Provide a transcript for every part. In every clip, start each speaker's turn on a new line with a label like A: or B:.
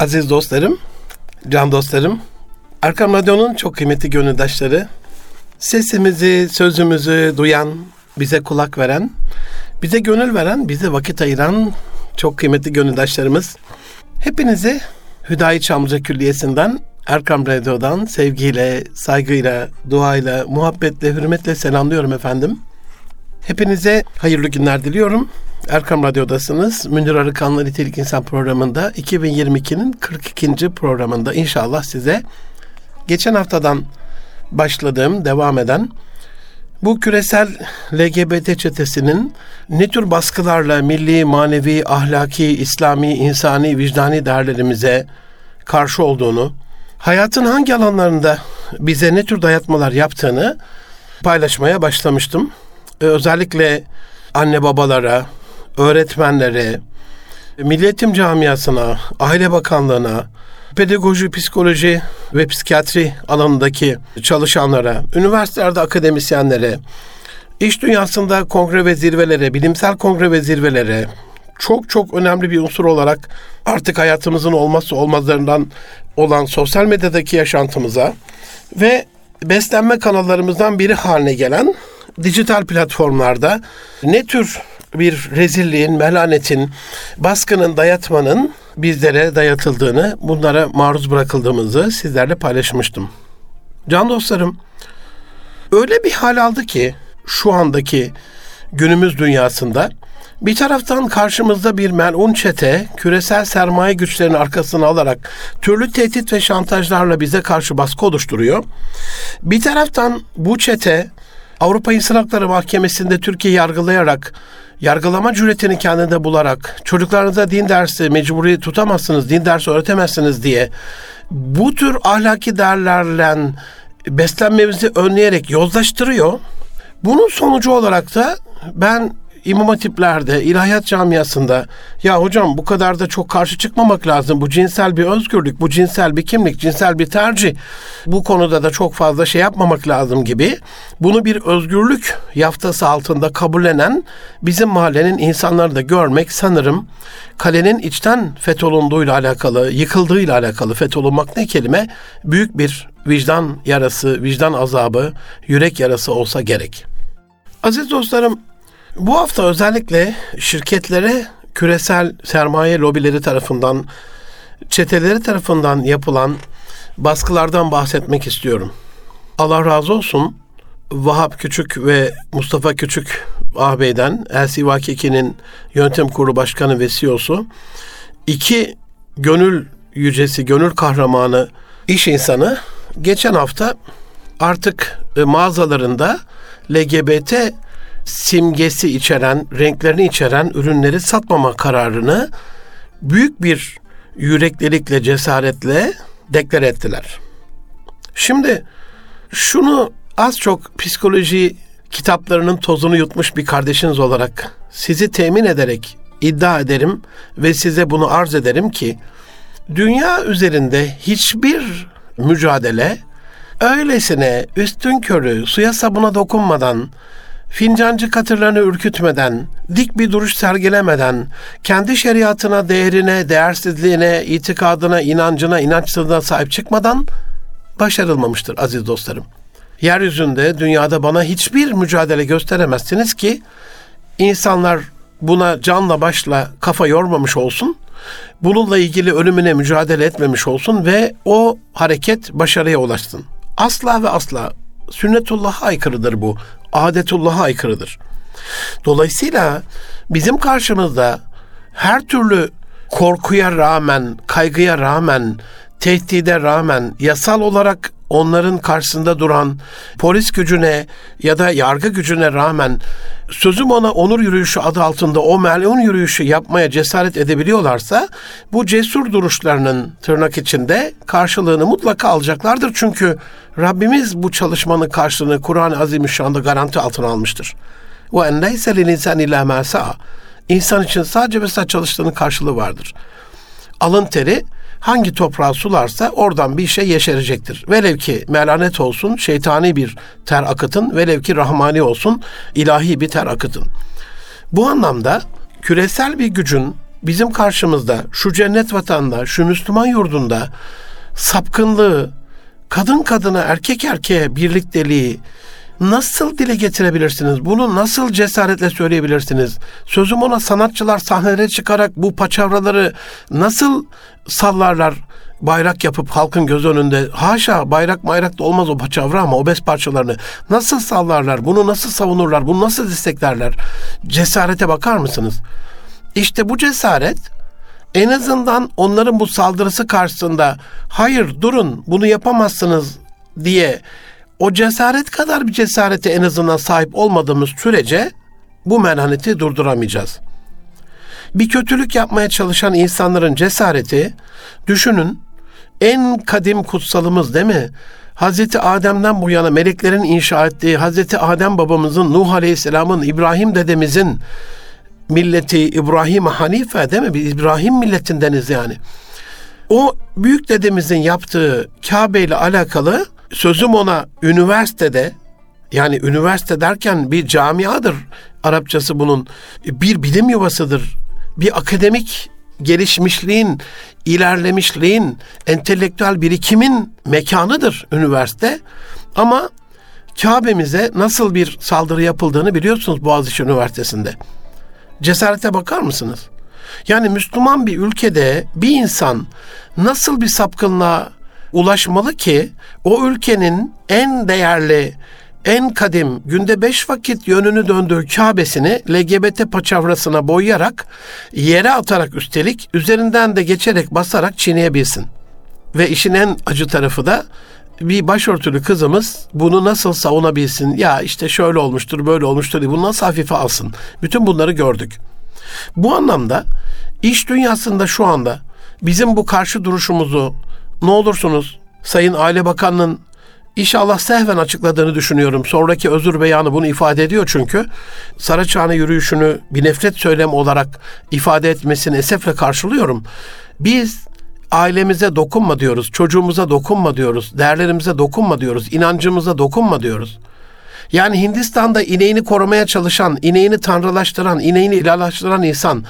A: Aziz dostlarım, can dostlarım, Erkam Radyo'nun çok kıymetli gönüldaşları, sesimizi, sözümüzü duyan, bize kulak veren, bize gönül veren, bize vakit ayıran çok kıymetli gönüldaşlarımız. Hepinizi Hüdayi Çamlıca Külliyesi'nden, Erkam Radyo'dan sevgiyle, saygıyla, duayla, muhabbetle, hürmetle selamlıyorum efendim. Hepinize hayırlı günler diliyorum. Erkam Radyo'dasınız. Münir Arıkan'la Nitelik İnsan programında 2022'nin 42. programında inşallah size geçen haftadan başladığım, devam eden bu küresel LGBT çetesinin ne tür baskılarla milli, manevi, ahlaki, İslami, insani, vicdani değerlerimize karşı olduğunu, hayatın hangi alanlarında bize ne tür dayatmalar yaptığını paylaşmaya başlamıştım. Özellikle anne babalara, öğretmenlere, Milli Eğitim Camiası'na, Aile Bakanlığı'na, pedagoji, psikoloji ve psikiyatri alanındaki çalışanlara, üniversitelerde akademisyenlere, iş dünyasında kongre ve zirvelere, bilimsel kongre ve zirvelere çok çok önemli bir unsur olarak artık hayatımızın olmazsa olmazlarından olan sosyal medyadaki yaşantımıza ve beslenme kanallarımızdan biri haline gelen dijital platformlarda ne tür bir rezilliğin, melanetin, baskının, dayatmanın bizlere dayatıldığını, bunlara maruz bırakıldığımızı sizlerle paylaşmıştım. Can dostlarım, öyle bir hal aldı ki şu andaki günümüz dünyasında bir taraftan karşımızda bir melun çete küresel sermaye güçlerinin arkasına alarak türlü tehdit ve şantajlarla bize karşı baskı oluşturuyor. Bir taraftan bu çete Avrupa İnsan Hakları Mahkemesi'nde Türkiye yargılayarak yargılama cüretini kendinde bularak çocuklarınıza din dersi mecburi tutamazsınız, din dersi öğretemezsiniz diye bu tür ahlaki değerlerle beslenmemizi önleyerek yozlaştırıyor. Bunun sonucu olarak da ben İmam Hatipler'de, ilahiyat camiasında ya hocam bu kadar da çok karşı çıkmamak lazım. Bu cinsel bir özgürlük, bu cinsel bir kimlik, cinsel bir tercih. Bu konuda da çok fazla şey yapmamak lazım gibi. Bunu bir özgürlük yaftası altında kabullenen bizim mahallenin insanları da görmek sanırım kalenin içten fetholunduğuyla alakalı, yıkıldığıyla alakalı fetholunmak ne kelime? Büyük bir vicdan yarası, vicdan azabı, yürek yarası olsa gerek. Aziz dostlarım, bu hafta özellikle şirketlere küresel sermaye lobileri tarafından, çeteleri tarafından yapılan baskılardan bahsetmek istiyorum. Allah razı olsun Vahap Küçük ve Mustafa Küçük ağabeyden Elsi Vakiki'nin yönetim kurulu başkanı ve CEO'su iki gönül yücesi, gönül kahramanı iş insanı geçen hafta artık e, mağazalarında LGBT simgesi içeren, renklerini içeren ürünleri satmama kararını büyük bir yüreklilikle, cesaretle deklar ettiler. Şimdi şunu az çok psikoloji kitaplarının tozunu yutmuş bir kardeşiniz olarak sizi temin ederek iddia ederim ve size bunu arz ederim ki dünya üzerinde hiçbir mücadele öylesine üstün körü suya sabuna dokunmadan fincancı katırlarını ürkütmeden, dik bir duruş sergilemeden, kendi şeriatına, değerine, değersizliğine, itikadına, inancına, inançsızlığına sahip çıkmadan başarılmamıştır aziz dostlarım. Yeryüzünde, dünyada bana hiçbir mücadele gösteremezsiniz ki insanlar buna canla başla kafa yormamış olsun, bununla ilgili ölümüne mücadele etmemiş olsun ve o hareket başarıya ulaşsın. Asla ve asla sünnetullah'a aykırıdır bu adetullah'a aykırıdır. Dolayısıyla bizim karşımızda her türlü korkuya rağmen, kaygıya rağmen, tehdide rağmen yasal olarak onların karşısında duran polis gücüne ya da yargı gücüne rağmen sözüm ona onur yürüyüşü adı altında o melun yürüyüşü yapmaya cesaret edebiliyorlarsa bu cesur duruşlarının tırnak içinde karşılığını mutlaka alacaklardır. Çünkü Rabbimiz bu çalışmanın karşılığını Kur'an-ı Azimüşşan'da garanti altına almıştır. Ve en leyse lil insan illa ma İnsan için sadece mesela çalıştığının karşılığı vardır. Alın teri hangi toprağı sularsa oradan bir şey yeşerecektir. Velev ki melanet olsun, şeytani bir ter akıtın, velev ki rahmani olsun, ilahi bir ter akıtın. Bu anlamda küresel bir gücün bizim karşımızda şu cennet vatanda, şu Müslüman yurdunda sapkınlığı, kadın kadına, erkek erkeğe birlikteliği nasıl dile getirebilirsiniz? Bunu nasıl cesaretle söyleyebilirsiniz? Sözüm ona sanatçılar sahnelere çıkarak bu paçavraları nasıl sallarlar? bayrak yapıp halkın göz önünde haşa bayrak bayrak da olmaz o paçavra ama o bez parçalarını nasıl sallarlar bunu nasıl savunurlar bunu nasıl desteklerler cesarete bakar mısınız? İşte bu cesaret en azından onların bu saldırısı karşısında hayır durun bunu yapamazsınız diye o cesaret kadar bir cesarete en azından sahip olmadığımız sürece bu merhaneti durduramayacağız. Bir kötülük yapmaya çalışan insanların cesareti düşünün en kadim kutsalımız değil mi? Hazreti Adem'den bu yana meleklerin inşa ettiği Hazreti Adem babamızın, Nuh Aleyhisselam'ın, İbrahim dedemizin milleti İbrahim Hanife değil mi? Biz İbrahim milletindeniz yani. O büyük dedemizin yaptığı Kabe ile alakalı sözüm ona üniversitede yani üniversite derken bir camiadır Arapçası bunun bir bilim yuvasıdır. Bir akademik gelişmişliğin, ilerlemişliğin, entelektüel birikimin mekanıdır üniversite. Ama Kabe'mize nasıl bir saldırı yapıldığını biliyorsunuz Boğaziçi Üniversitesi'nde. Cesarete bakar mısınız? Yani Müslüman bir ülkede bir insan nasıl bir sapkınlığa ulaşmalı ki o ülkenin en değerli, en kadim günde beş vakit yönünü döndüğü Kabe'sini LGBT paçavrasına boyayarak yere atarak üstelik üzerinden de geçerek basarak çiğneyebilsin. Ve işin en acı tarafı da bir başörtülü kızımız bunu nasıl savunabilsin? Ya işte şöyle olmuştur, böyle olmuştur diye bunu nasıl hafife alsın? Bütün bunları gördük. Bu anlamda iş dünyasında şu anda bizim bu karşı duruşumuzu ne olursunuz Sayın Aile Bakanı'nın İnşallah sehven açıkladığını düşünüyorum. Sonraki özür beyanı bunu ifade ediyor çünkü. Saraçhane yürüyüşünü bir nefret söylem olarak ifade etmesini esefle karşılıyorum. Biz ailemize dokunma diyoruz, çocuğumuza dokunma diyoruz, değerlerimize dokunma diyoruz, inancımıza dokunma diyoruz. Yani Hindistan'da ineğini korumaya çalışan, ineğini tanrılaştıran, ineğini ilahlaştıran insan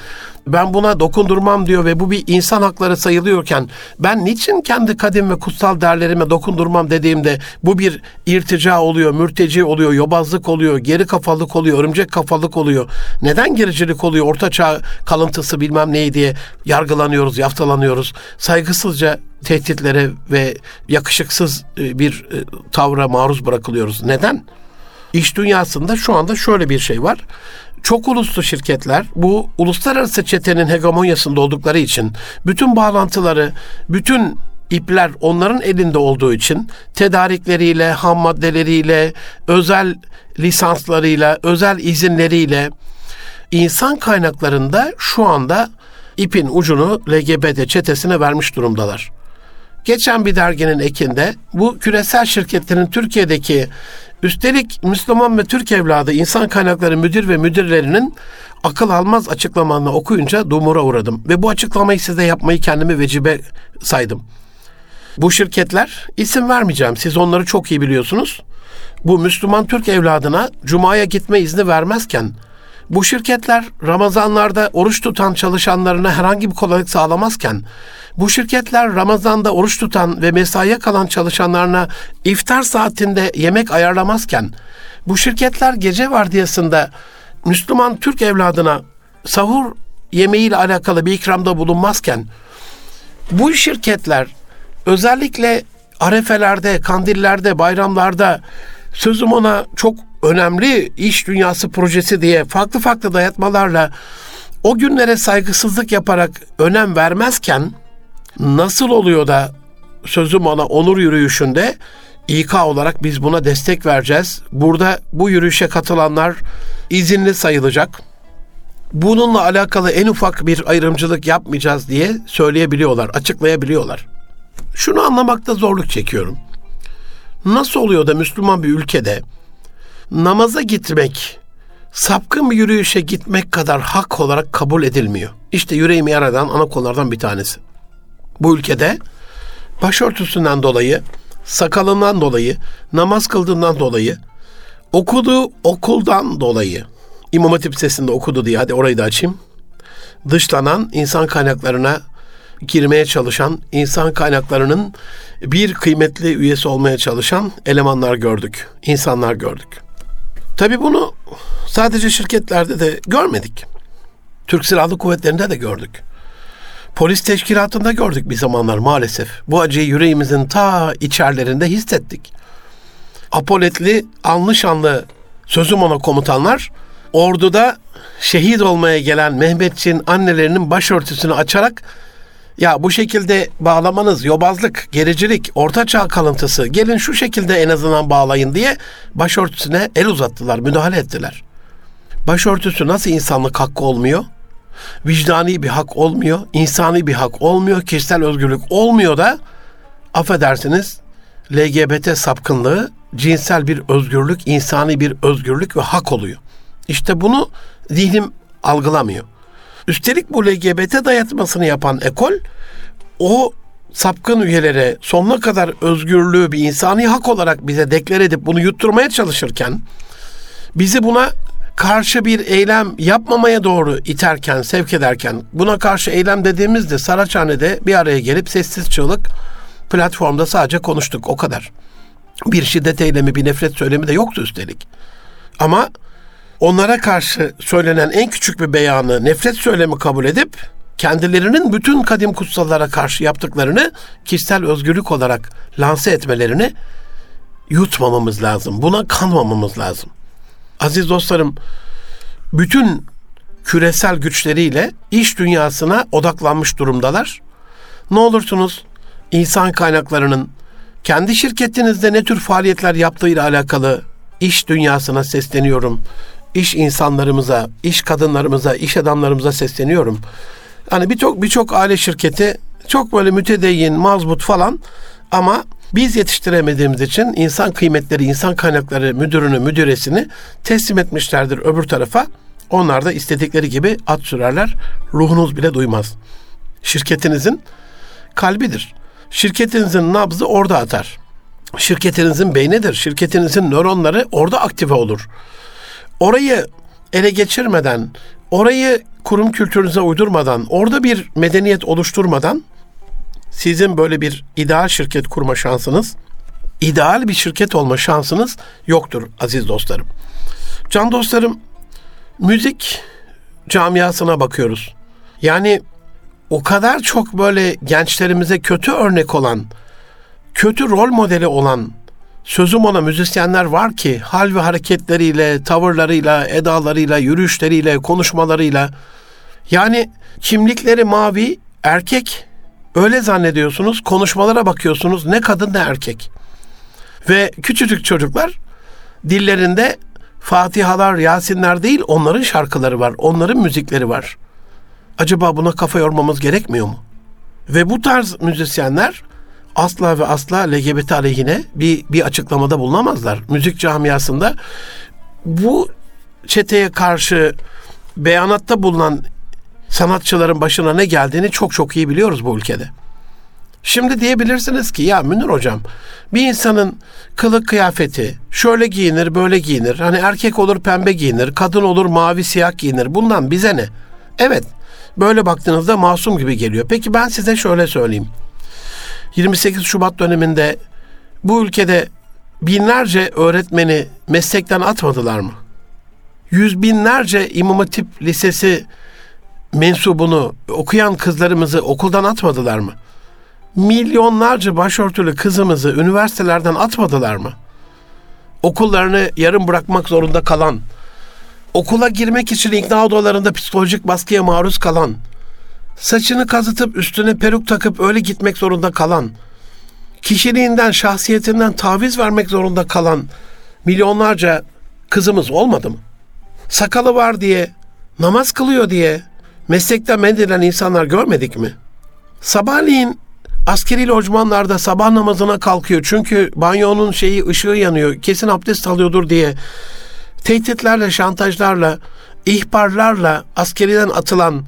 A: ben buna dokundurmam diyor ve bu bir insan hakları sayılıyorken ben niçin kendi kadim ve kutsal değerlerime dokundurmam dediğimde bu bir irtica oluyor, mürteci oluyor, yobazlık oluyor, geri kafalık oluyor, örümcek kafalık oluyor. Neden gericilik oluyor? Ortaçağ kalıntısı bilmem neyi diye yargılanıyoruz, yaftalanıyoruz. Saygısızca tehditlere ve yakışıksız e, bir e, tavra maruz bırakılıyoruz. Neden? İş dünyasında şu anda şöyle bir şey var. Çok uluslu şirketler bu uluslararası çetenin hegemonyasında oldukları için bütün bağlantıları, bütün ipler onların elinde olduğu için tedarikleriyle, ham maddeleriyle, özel lisanslarıyla, özel izinleriyle insan kaynaklarında şu anda ipin ucunu LGBT çetesine vermiş durumdalar. Geçen bir derginin ekinde bu küresel şirketlerin Türkiye'deki Üstelik Müslüman ve Türk evladı insan kaynakları müdür ve müdürlerinin akıl almaz açıklamalarını okuyunca dumura uğradım. Ve bu açıklamayı size yapmayı kendimi vecibe saydım. Bu şirketler isim vermeyeceğim. Siz onları çok iyi biliyorsunuz. Bu Müslüman Türk evladına Cuma'ya gitme izni vermezken bu şirketler Ramazanlarda oruç tutan çalışanlarına herhangi bir kolaylık sağlamazken, bu şirketler Ramazanda oruç tutan ve mesaiye kalan çalışanlarına iftar saatinde yemek ayarlamazken, bu şirketler gece vardiyasında Müslüman Türk evladına sahur yemeğiyle alakalı bir ikramda bulunmazken, bu şirketler özellikle arefelerde, kandillerde, bayramlarda sözüm ona çok önemli iş dünyası projesi diye farklı farklı dayatmalarla o günlere saygısızlık yaparak önem vermezken nasıl oluyor da sözüm ona onur yürüyüşünde İK olarak biz buna destek vereceğiz. Burada bu yürüyüşe katılanlar izinli sayılacak. Bununla alakalı en ufak bir ayrımcılık yapmayacağız diye söyleyebiliyorlar, açıklayabiliyorlar. Şunu anlamakta zorluk çekiyorum. Nasıl oluyor da Müslüman bir ülkede namaza gitmek, sapkın bir yürüyüşe gitmek kadar hak olarak kabul edilmiyor. İşte yüreğimi yaradan ana konulardan bir tanesi. Bu ülkede başörtüsünden dolayı, sakalından dolayı, namaz kıldığından dolayı, okuduğu okuldan dolayı, İmam Hatip Lisesi'nde okudu diye hadi orayı da açayım. dışlanan insan kaynaklarına girmeye çalışan, insan kaynaklarının bir kıymetli üyesi olmaya çalışan elemanlar gördük, insanlar gördük. Tabi bunu sadece şirketlerde de görmedik. Türk Silahlı Kuvvetleri'nde de gördük. Polis teşkilatında gördük bir zamanlar maalesef. Bu acıyı yüreğimizin ta içerlerinde hissettik. Apoletli, anlı şanlı sözüm ona komutanlar orduda şehit olmaya gelen Mehmetçiğin annelerinin başörtüsünü açarak ya bu şekilde bağlamanız yobazlık, gericilik, ortaçağ kalıntısı gelin şu şekilde en azından bağlayın diye başörtüsüne el uzattılar, müdahale ettiler. Başörtüsü nasıl insanlık hakkı olmuyor? Vicdani bir hak olmuyor, insani bir hak olmuyor, kişisel özgürlük olmuyor da affedersiniz LGBT sapkınlığı cinsel bir özgürlük, insani bir özgürlük ve hak oluyor. İşte bunu zihnim algılamıyor. Üstelik bu LGBT dayatmasını yapan ekol o sapkın üyelere sonuna kadar özgürlüğü bir insani hak olarak bize deklar edip bunu yutturmaya çalışırken bizi buna karşı bir eylem yapmamaya doğru iterken, sevk ederken buna karşı eylem dediğimizde Saraçhane'de bir araya gelip sessiz çığlık platformda sadece konuştuk o kadar. Bir şiddet eylemi, bir nefret söylemi de yoktu üstelik. Ama onlara karşı söylenen en küçük bir beyanı nefret söylemi kabul edip kendilerinin bütün kadim kutsallara karşı yaptıklarını kişisel özgürlük olarak lanse etmelerini yutmamamız lazım. Buna kanmamamız lazım. Aziz dostlarım, bütün küresel güçleriyle iş dünyasına odaklanmış durumdalar. Ne olursunuz insan kaynaklarının kendi şirketinizde ne tür faaliyetler yaptığıyla alakalı iş dünyasına sesleniyorum iş insanlarımıza, iş kadınlarımıza, iş adamlarımıza sesleniyorum. Hani birçok birçok aile şirketi çok böyle mütedeyyin, mazbut falan ama biz yetiştiremediğimiz için insan kıymetleri, insan kaynakları müdürünü, müdüresini teslim etmişlerdir öbür tarafa. Onlar da istedikleri gibi at sürerler. Ruhunuz bile duymaz. Şirketinizin kalbidir. Şirketinizin nabzı orada atar. Şirketinizin beynidir. Şirketinizin nöronları orada aktive olur orayı ele geçirmeden, orayı kurum kültürünüze uydurmadan, orada bir medeniyet oluşturmadan sizin böyle bir ideal şirket kurma şansınız, ideal bir şirket olma şansınız yoktur aziz dostlarım. Can dostlarım, müzik camiasına bakıyoruz. Yani o kadar çok böyle gençlerimize kötü örnek olan, kötü rol modeli olan sözüm ona müzisyenler var ki hal ve hareketleriyle, tavırlarıyla, edalarıyla, yürüyüşleriyle, konuşmalarıyla yani kimlikleri mavi, erkek öyle zannediyorsunuz. Konuşmalara bakıyorsunuz ne kadın ne erkek. Ve küçücük çocuklar dillerinde Fatihalar, Yasinler değil onların şarkıları var, onların müzikleri var. Acaba buna kafa yormamız gerekmiyor mu? Ve bu tarz müzisyenler asla ve asla LGBT aleyhine bir, bir açıklamada bulunamazlar. Müzik camiasında bu çeteye karşı beyanatta bulunan sanatçıların başına ne geldiğini çok çok iyi biliyoruz bu ülkede. Şimdi diyebilirsiniz ki ya Münir hocam bir insanın kılık kıyafeti şöyle giyinir böyle giyinir. Hani erkek olur pembe giyinir, kadın olur mavi siyah giyinir. Bundan bize ne? Evet böyle baktığınızda masum gibi geliyor. Peki ben size şöyle söyleyeyim. 28 Şubat döneminde bu ülkede binlerce öğretmeni meslekten atmadılar mı? Yüz binlerce İmam Hatip Lisesi mensubunu okuyan kızlarımızı okuldan atmadılar mı? Milyonlarca başörtülü kızımızı üniversitelerden atmadılar mı? Okullarını yarım bırakmak zorunda kalan, okula girmek için ikna odalarında psikolojik baskıya maruz kalan, saçını kazıtıp üstüne peruk takıp öyle gitmek zorunda kalan, kişiliğinden, şahsiyetinden taviz vermek zorunda kalan milyonlarca kızımız olmadı mı? Sakalı var diye, namaz kılıyor diye meslekten men insanlar görmedik mi? Sabahleyin askeri lojmanlarda sabah namazına kalkıyor. Çünkü banyonun şeyi ışığı yanıyor. Kesin abdest alıyordur diye tehditlerle, şantajlarla, ihbarlarla askeriden atılan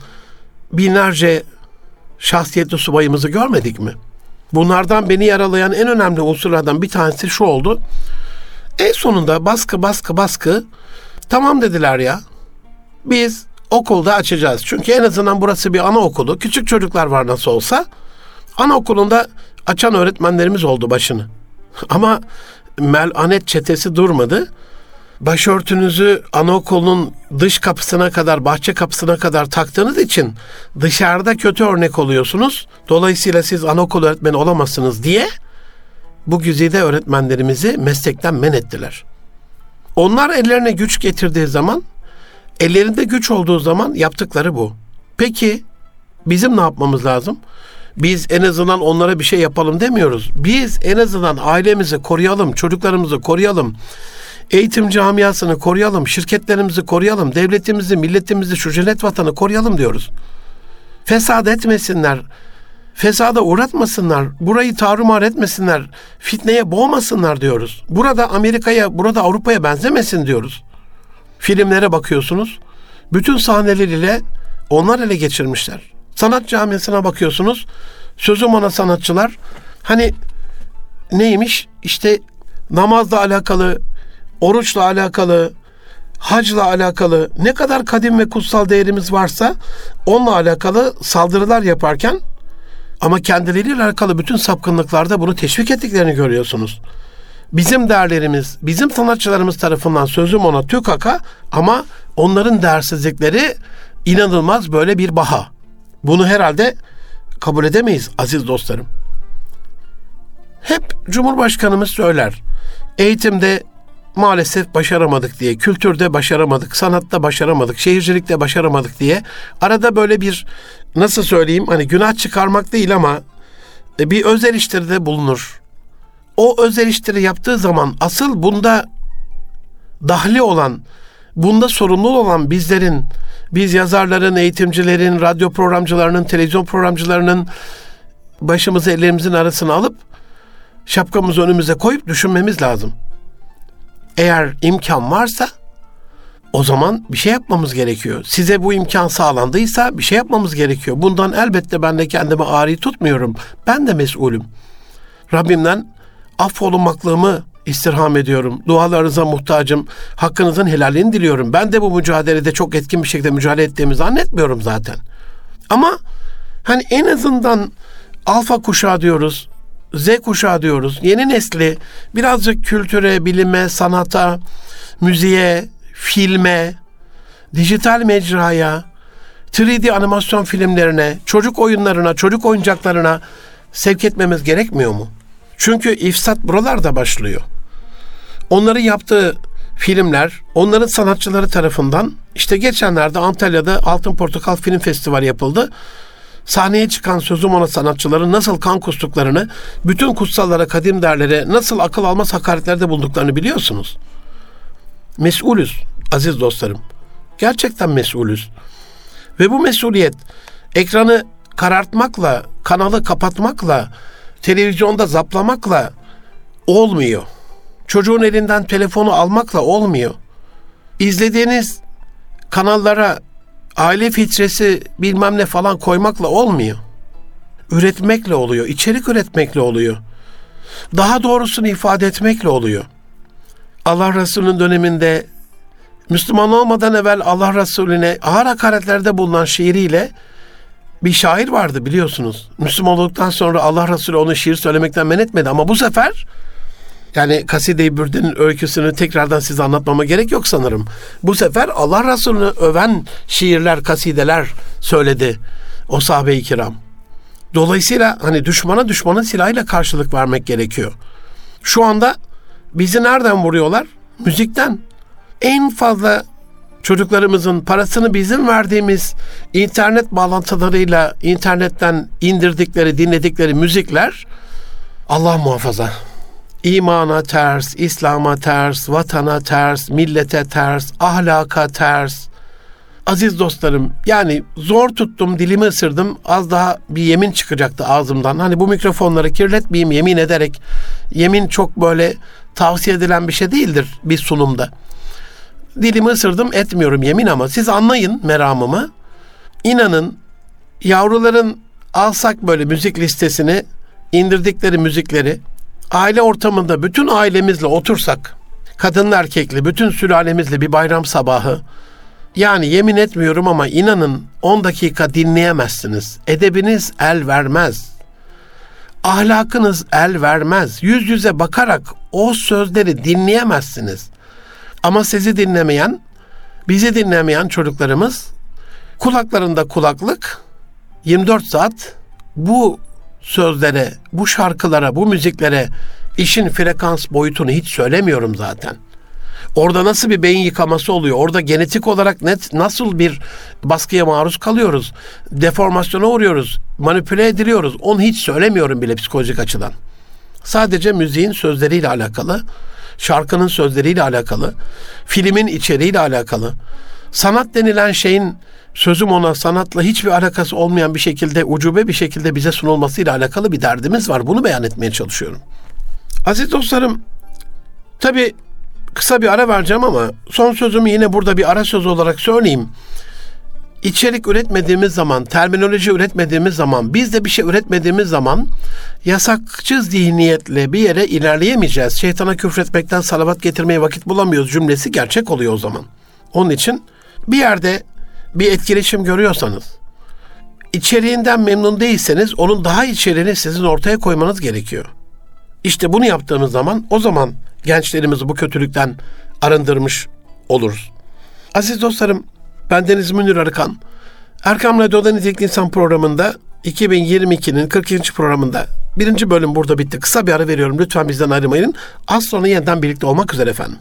A: binlerce şahsiyetli subayımızı görmedik mi? Bunlardan beni yaralayan en önemli unsurlardan bir tanesi şu oldu. En sonunda baskı baskı baskı tamam dediler ya. Biz okulda açacağız. Çünkü en azından burası bir anaokulu. Küçük çocuklar var nasıl olsa. Anaokulunda açan öğretmenlerimiz oldu başını. Ama melanet çetesi durmadı. Başörtünüzü anaokulunun dış kapısına kadar, bahçe kapısına kadar taktığınız için dışarıda kötü örnek oluyorsunuz. Dolayısıyla siz anaokul öğretmeni olamazsınız diye bu güzide öğretmenlerimizi meslekten men ettiler. Onlar ellerine güç getirdiği zaman, ellerinde güç olduğu zaman yaptıkları bu. Peki bizim ne yapmamız lazım? Biz en azından onlara bir şey yapalım demiyoruz. Biz en azından ailemizi koruyalım, çocuklarımızı koruyalım. Eğitim camiasını koruyalım, şirketlerimizi koruyalım, devletimizi, milletimizi, şu cennet vatanı koruyalım diyoruz. Fesat etmesinler, fesada uğratmasınlar, burayı tarumar etmesinler, fitneye boğmasınlar diyoruz. Burada Amerika'ya, burada Avrupa'ya benzemesin diyoruz. Filmlere bakıyorsunuz, bütün sahneleriyle onlar ele geçirmişler. Sanat camiasına bakıyorsunuz, sözüm ona sanatçılar, hani neymiş? İşte namazla alakalı, oruçla alakalı, hacla alakalı ne kadar kadim ve kutsal değerimiz varsa onunla alakalı saldırılar yaparken ama kendileriyle alakalı bütün sapkınlıklarda bunu teşvik ettiklerini görüyorsunuz. Bizim değerlerimiz, bizim sanatçılarımız tarafından sözüm ona tükaka ama onların değersizlikleri inanılmaz böyle bir baha. Bunu herhalde kabul edemeyiz aziz dostlarım. Hep Cumhurbaşkanımız söyler. Eğitimde maalesef başaramadık diye, kültürde başaramadık, sanatta başaramadık, şehircilikte başaramadık diye arada böyle bir nasıl söyleyeyim hani günah çıkarmak değil ama e, bir öz eleştiride bulunur. O öz eleştiri yaptığı zaman asıl bunda dahli olan, bunda sorumlu olan bizlerin, biz yazarların, eğitimcilerin, radyo programcılarının, televizyon programcılarının başımızı ellerimizin arasına alıp şapkamızı önümüze koyup düşünmemiz lazım. Eğer imkan varsa o zaman bir şey yapmamız gerekiyor. Size bu imkan sağlandıysa bir şey yapmamız gerekiyor. Bundan elbette ben de kendimi ağrı tutmuyorum. Ben de mesulüm. Rabbimden affolunmaklığımı istirham ediyorum. Dualarınıza muhtacım. Hakkınızın helalini diliyorum. Ben de bu mücadelede çok etkin bir şekilde mücadele ettiğimi zannetmiyorum zaten. Ama hani en azından alfa kuşağı diyoruz. Z kuşağı diyoruz. Yeni nesli birazcık kültüre, bilime, sanata, müziğe, filme, dijital mecraya, 3D animasyon filmlerine, çocuk oyunlarına, çocuk oyuncaklarına sevk etmemiz gerekmiyor mu? Çünkü ifsat buralarda başlıyor. Onların yaptığı filmler, onların sanatçıları tarafından işte geçenlerde Antalya'da Altın Portakal Film Festivali yapıldı sahneye çıkan sözüm ona sanatçıların nasıl kan kustuklarını, bütün kutsallara, kadim derlere nasıl akıl almaz hakaretlerde bulduklarını biliyorsunuz. Mesulüz aziz dostlarım. Gerçekten mesulüz. Ve bu mesuliyet ekranı karartmakla, kanalı kapatmakla, televizyonda zaplamakla olmuyor. Çocuğun elinden telefonu almakla olmuyor. İzlediğiniz kanallara aile filtresi bilmem ne falan koymakla olmuyor. Üretmekle oluyor, içerik üretmekle oluyor. Daha doğrusunu ifade etmekle oluyor. Allah Resulü'nün döneminde Müslüman olmadan evvel Allah Resulüne ağır hakaretlerde bulunan şiiriyle bir şair vardı biliyorsunuz. Müslüman olduktan sonra Allah Resulü onu şiir söylemekten men etmedi ama bu sefer yani Kaside-i Bürde'nin öyküsünü tekrardan size anlatmama gerek yok sanırım. Bu sefer Allah Resulü'nü öven şiirler, kasideler söyledi o sahabe-i kiram. Dolayısıyla hani düşmana düşmanın silahıyla karşılık vermek gerekiyor. Şu anda bizi nereden vuruyorlar? Müzikten. En fazla çocuklarımızın parasını bizim verdiğimiz internet bağlantılarıyla internetten indirdikleri, dinledikleri müzikler Allah muhafaza imana ters, İslam'a ters, vatana ters, millete ters, ahlaka ters. Aziz dostlarım yani zor tuttum dilimi ısırdım az daha bir yemin çıkacaktı ağzımdan. Hani bu mikrofonları kirletmeyeyim yemin ederek yemin çok böyle tavsiye edilen bir şey değildir bir sunumda. Dilimi ısırdım etmiyorum yemin ama siz anlayın meramımı. İnanın yavruların alsak böyle müzik listesini indirdikleri müzikleri aile ortamında bütün ailemizle otursak, kadınlı erkekli, bütün sülalemizle bir bayram sabahı Yani yemin etmiyorum ama inanın 10 dakika dinleyemezsiniz. Edebiniz el vermez. Ahlakınız el vermez. Yüz yüze bakarak o sözleri dinleyemezsiniz. Ama sizi dinlemeyen, bizi dinlemeyen çocuklarımız kulaklarında kulaklık 24 saat bu sözlere, bu şarkılara, bu müziklere işin frekans boyutunu hiç söylemiyorum zaten. Orada nasıl bir beyin yıkaması oluyor? Orada genetik olarak net nasıl bir baskıya maruz kalıyoruz? Deformasyona uğruyoruz, manipüle ediliyoruz. Onu hiç söylemiyorum bile psikolojik açıdan. Sadece müziğin sözleriyle alakalı, şarkının sözleriyle alakalı, filmin içeriğiyle alakalı. Sanat denilen şeyin sözüm ona sanatla hiçbir alakası olmayan bir şekilde, ucube bir şekilde bize sunulmasıyla alakalı bir derdimiz var. Bunu beyan etmeye çalışıyorum. Aziz dostlarım, tabi kısa bir ara vereceğim ama son sözümü yine burada bir ara söz olarak söyleyeyim. İçerik üretmediğimiz zaman, terminoloji üretmediğimiz zaman, biz de bir şey üretmediğimiz zaman yasakçı zihniyetle bir yere ilerleyemeyeceğiz. Şeytana küfretmekten salavat getirmeye vakit bulamıyoruz cümlesi gerçek oluyor o zaman. Onun için bir yerde bir etkileşim görüyorsanız, içeriğinden memnun değilseniz onun daha içeriğini sizin ortaya koymanız gerekiyor. İşte bunu yaptığımız zaman o zaman gençlerimizi bu kötülükten arındırmış oluruz. Aziz dostlarım, ben Deniz Münir Arıkan. Erkam Radyo'da Nitelikli İnsan programında 2022'nin 42. programında birinci bölüm burada bitti. Kısa bir ara veriyorum. Lütfen bizden ayrılmayın. Az sonra yeniden birlikte olmak üzere efendim.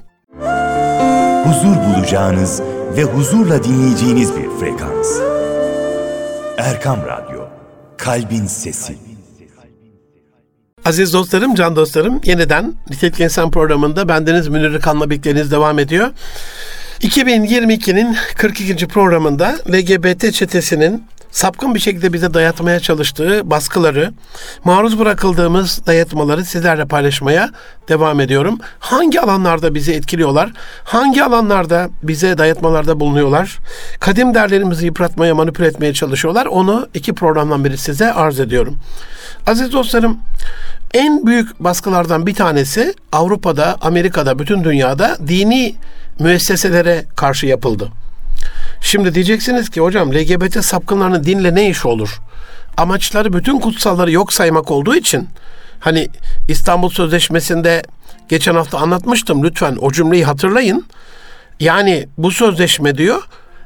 B: Huzur bulacağınız ve huzurla dinleyeceğiniz bir frekans. Erkam Radyo, Kalbin Sesi.
A: Aziz dostlarım, can dostlarım, yeniden Nitelikli İnsan programında bendeniz Münir Arıkan'la birlikleriniz devam ediyor. 2022'nin 42. programında LGBT çetesinin sapkın bir şekilde bize dayatmaya çalıştığı baskıları, maruz bırakıldığımız dayatmaları sizlerle paylaşmaya devam ediyorum. Hangi alanlarda bizi etkiliyorlar? Hangi alanlarda bize dayatmalarda bulunuyorlar? Kadim değerlerimizi yıpratmaya, manipüle etmeye çalışıyorlar. Onu iki programdan beri size arz ediyorum. Aziz dostlarım, en büyük baskılardan bir tanesi Avrupa'da, Amerika'da, bütün dünyada dini müesseselere karşı yapıldı. Şimdi diyeceksiniz ki hocam LGBT sapkınlarının dinle ne iş olur? Amaçları bütün kutsalları yok saymak olduğu için hani İstanbul Sözleşmesi'nde geçen hafta anlatmıştım lütfen o cümleyi hatırlayın. Yani bu sözleşme diyor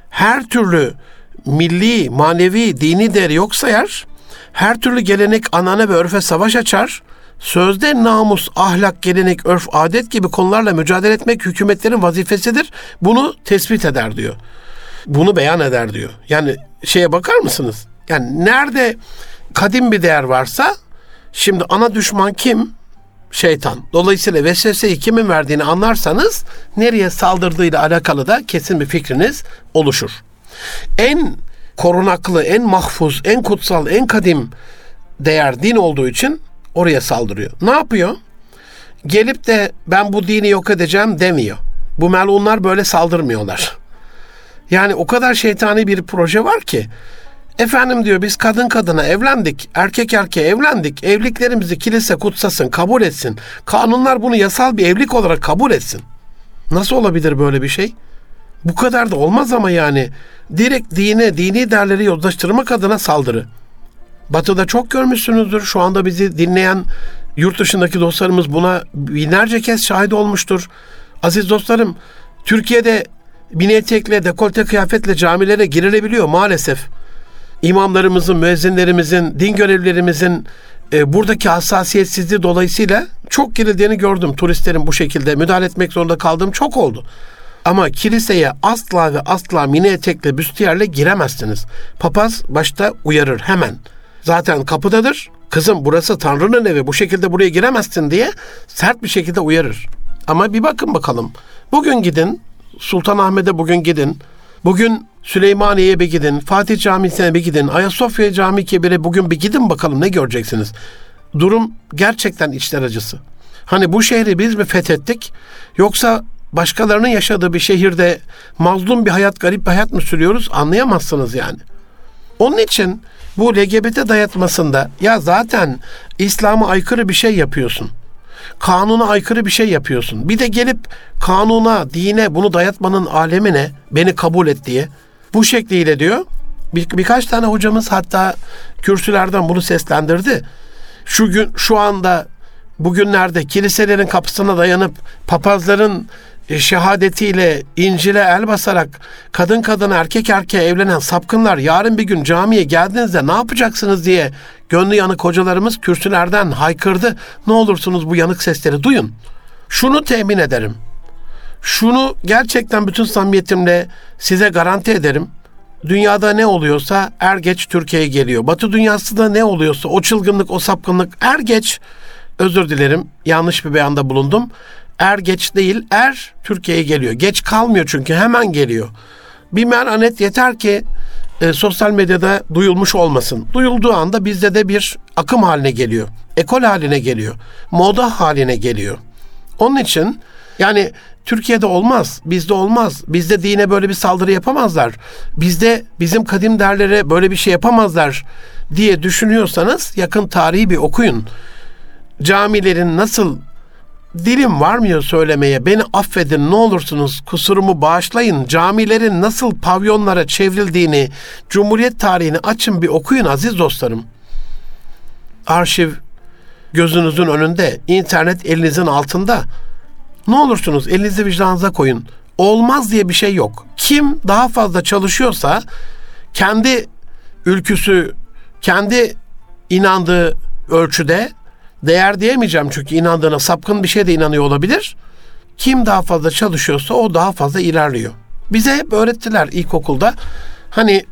A: her türlü milli, manevi, dini değeri yok sayar. Her türlü gelenek, anane ve örfe savaş açar. Sözde namus, ahlak, gelenek, örf, adet gibi konularla mücadele etmek hükümetlerin vazifesidir. Bunu tespit eder diyor. Bunu beyan eder diyor. Yani şeye bakar mısınız? Yani nerede kadim bir değer varsa şimdi ana düşman kim? Şeytan. Dolayısıyla vesveseyi kimin verdiğini anlarsanız nereye saldırdığıyla alakalı da kesin bir fikriniz oluşur. En korunaklı, en mahfuz, en kutsal, en kadim değer din olduğu için oraya saldırıyor. Ne yapıyor? Gelip de ben bu dini yok edeceğim demiyor. Bu melunlar böyle saldırmıyorlar. Yani o kadar şeytani bir proje var ki Efendim diyor biz kadın kadına evlendik, erkek erkeğe evlendik. Evliliklerimizi kilise kutsasın, kabul etsin. Kanunlar bunu yasal bir evlilik olarak kabul etsin. Nasıl olabilir böyle bir şey? Bu kadar da olmaz ama yani. Direkt dine, dini değerleri yozlaştırmak adına saldırı. Batı'da çok görmüşsünüzdür. Şu anda bizi dinleyen yurt dışındaki dostlarımız buna binlerce kez şahit olmuştur. Aziz dostlarım, Türkiye'de mini etekle, dekolte kıyafetle camilere girilebiliyor maalesef. İmamlarımızın, müezzinlerimizin, din görevlilerimizin e, buradaki hassasiyetsizliği dolayısıyla çok girildiğini gördüm. Turistlerin bu şekilde müdahale etmek zorunda kaldığım çok oldu. Ama kiliseye asla ve asla mini etekle, büstiyerle giremezsiniz. Papaz başta uyarır hemen. Zaten kapıdadır. Kızım burası Tanrı'nın evi bu şekilde buraya giremezsin diye sert bir şekilde uyarır. Ama bir bakın bakalım. Bugün gidin Sultanahmet'e bugün gidin. Bugün Süleymaniye'ye bir gidin. Fatih Camisi'ne bir gidin. Ayasofya Camii Kebir'e bugün bir gidin bakalım ne göreceksiniz. Durum gerçekten içler acısı. Hani bu şehri biz mi fethettik? Yoksa başkalarının yaşadığı bir şehirde mazlum bir hayat, garip bir hayat mı sürüyoruz? Anlayamazsınız yani. Onun için bu LGBT dayatmasında ya zaten İslam'a aykırı bir şey yapıyorsun. Kanuna aykırı bir şey yapıyorsun. Bir de gelip kanuna, dine bunu dayatmanın alemine beni kabul et diye bu şekliyle diyor. Bir, birkaç tane hocamız hatta kürsülerden bunu seslendirdi. Şu gün şu anda bugünlerde kiliselerin kapısına dayanıp papazların şehadetiyle İncil'e el basarak kadın kadına erkek erkeğe evlenen sapkınlar yarın bir gün camiye geldiğinizde ne yapacaksınız diye gönlü yanık hocalarımız kürsülerden haykırdı. Ne olursunuz bu yanık sesleri duyun. Şunu temin ederim. Şunu gerçekten bütün samimiyetimle size garanti ederim. Dünyada ne oluyorsa er geç Türkiye'ye geliyor. Batı dünyasında ne oluyorsa o çılgınlık, o sapkınlık er geç özür dilerim yanlış bir beyanda bulundum. Er geç değil er Türkiye'ye geliyor. Geç kalmıyor çünkü hemen geliyor. Bir meranet yeter ki e, sosyal medyada duyulmuş olmasın. Duyulduğu anda bizde de bir akım haline geliyor. Ekol haline geliyor. Moda haline geliyor. Onun için yani Türkiye'de olmaz, bizde olmaz. Bizde dine böyle bir saldırı yapamazlar. Bizde bizim kadim derlere böyle bir şey yapamazlar diye düşünüyorsanız yakın tarihi bir okuyun. Camilerin nasıl dilim varmıyor söylemeye. Beni affedin ne olursunuz kusurumu bağışlayın. Camilerin nasıl pavyonlara çevrildiğini, Cumhuriyet tarihini açın bir okuyun aziz dostlarım. Arşiv gözünüzün önünde, internet elinizin altında. Ne olursunuz elinizi vicdanınıza koyun. Olmaz diye bir şey yok. Kim daha fazla çalışıyorsa kendi ülküsü, kendi inandığı ölçüde değer diyemeyeceğim çünkü inandığına sapkın bir şey de inanıyor olabilir. Kim daha fazla çalışıyorsa o daha fazla ilerliyor. Bize hep öğrettiler ilkokulda. Hani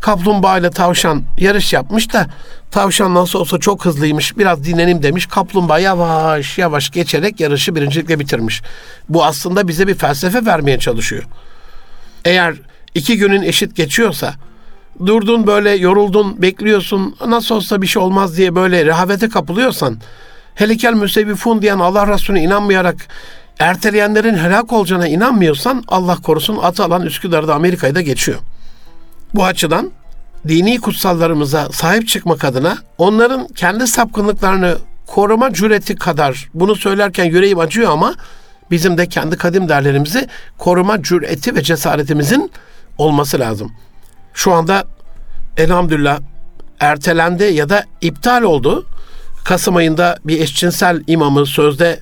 A: kaplumbağa ile tavşan yarış yapmış da tavşan nasıl olsa çok hızlıymış biraz dinlenim demiş. Kaplumbağa yavaş yavaş geçerek yarışı birincilikle bitirmiş. Bu aslında bize bir felsefe vermeye çalışıyor. Eğer iki günün eşit geçiyorsa durdun böyle yoruldun bekliyorsun nasıl olsa bir şey olmaz diye böyle rehavete kapılıyorsan helikel müsebifun diyen Allah Resulüne inanmayarak erteleyenlerin helak olacağına inanmıyorsan Allah korusun atı alan Üsküdar'da Amerika'yı da geçiyor. Bu açıdan dini kutsallarımıza sahip çıkmak adına onların kendi sapkınlıklarını koruma cüreti kadar bunu söylerken yüreğim acıyor ama bizim de kendi kadim değerlerimizi koruma cüreti ve cesaretimizin olması lazım. Şu anda elhamdülillah ertelendi ya da iptal oldu. Kasım ayında bir eşcinsel imamı sözde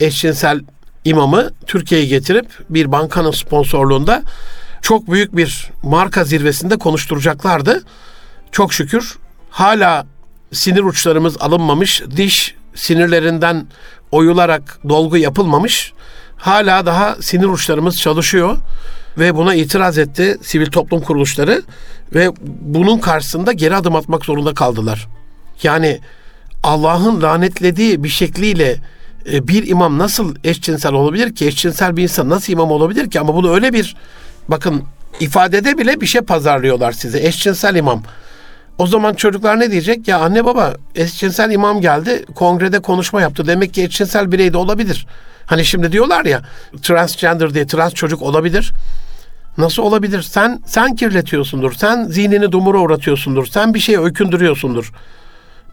A: eşcinsel imamı Türkiye'ye getirip bir bankanın sponsorluğunda çok büyük bir marka zirvesinde konuşturacaklardı. Çok şükür hala sinir uçlarımız alınmamış, diş sinirlerinden oyularak dolgu yapılmamış. Hala daha sinir uçlarımız çalışıyor ve buna itiraz etti sivil toplum kuruluşları ve bunun karşısında geri adım atmak zorunda kaldılar. Yani Allah'ın lanetlediği bir şekliyle e, bir imam nasıl eşcinsel olabilir ki? Eşcinsel bir insan nasıl imam olabilir ki? Ama bunu öyle bir bakın ifadede bile bir şey pazarlıyorlar size. Eşcinsel imam. O zaman çocuklar ne diyecek? Ya anne baba eşcinsel imam geldi kongrede konuşma yaptı. Demek ki eşcinsel birey de olabilir. Hani şimdi diyorlar ya transgender diye trans çocuk olabilir. Nasıl olabilir? Sen sen kirletiyorsundur. Sen zihnini dumura uğratıyorsundur. Sen bir şey öykündürüyorsundur.